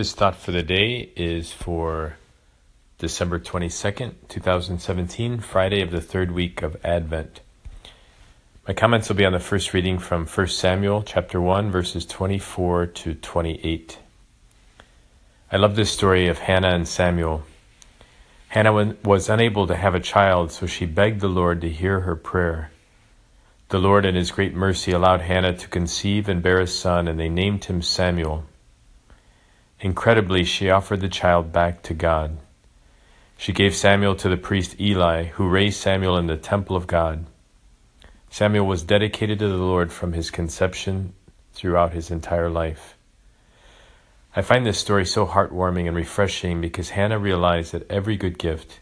This thought for the day is for December 22nd, 2017, Friday of the third week of Advent. My comments will be on the first reading from 1 Samuel chapter 1 verses 24 to 28. I love this story of Hannah and Samuel. Hannah was unable to have a child, so she begged the Lord to hear her prayer. The Lord, in His great mercy, allowed Hannah to conceive and bear a son, and they named him Samuel. Incredibly, she offered the child back to God. She gave Samuel to the priest Eli, who raised Samuel in the temple of God. Samuel was dedicated to the Lord from his conception throughout his entire life. I find this story so heartwarming and refreshing because Hannah realized that every good gift,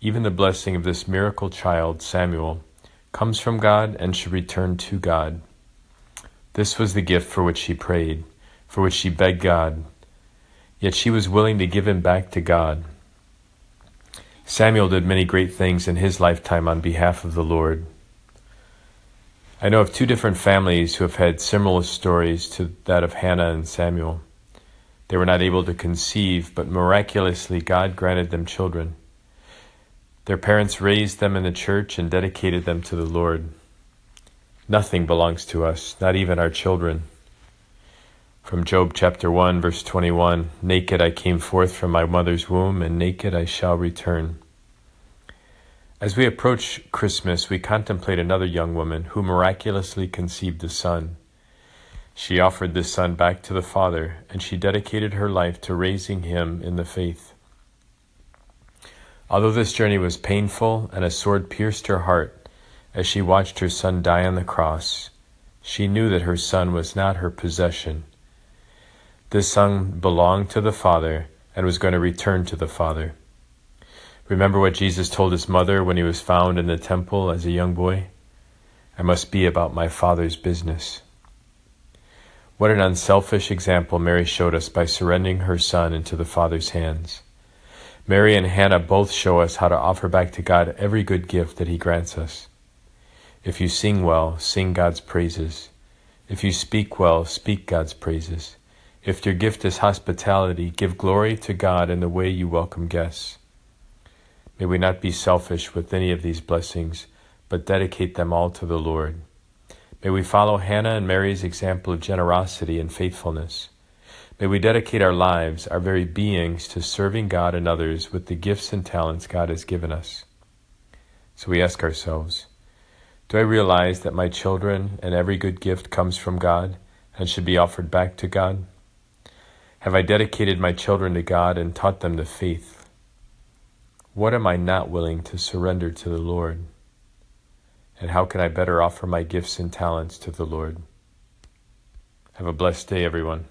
even the blessing of this miracle child, Samuel, comes from God and should return to God. This was the gift for which she prayed, for which she begged God. Yet she was willing to give him back to God. Samuel did many great things in his lifetime on behalf of the Lord. I know of two different families who have had similar stories to that of Hannah and Samuel. They were not able to conceive, but miraculously God granted them children. Their parents raised them in the church and dedicated them to the Lord. Nothing belongs to us, not even our children. From Job chapter 1, verse 21 Naked I came forth from my mother's womb, and naked I shall return. As we approach Christmas, we contemplate another young woman who miraculously conceived a son. She offered this son back to the Father, and she dedicated her life to raising him in the faith. Although this journey was painful and a sword pierced her heart as she watched her son die on the cross, she knew that her son was not her possession. This son belonged to the Father and was going to return to the Father. Remember what Jesus told his mother when he was found in the temple as a young boy? I must be about my Father's business. What an unselfish example Mary showed us by surrendering her son into the Father's hands. Mary and Hannah both show us how to offer back to God every good gift that He grants us. If you sing well, sing God's praises. If you speak well, speak God's praises. If your gift is hospitality, give glory to God in the way you welcome guests. May we not be selfish with any of these blessings, but dedicate them all to the Lord. May we follow Hannah and Mary's example of generosity and faithfulness. May we dedicate our lives, our very beings, to serving God and others with the gifts and talents God has given us. So we ask ourselves Do I realize that my children and every good gift comes from God and should be offered back to God? Have I dedicated my children to God and taught them the faith? What am I not willing to surrender to the Lord? And how can I better offer my gifts and talents to the Lord? Have a blessed day, everyone.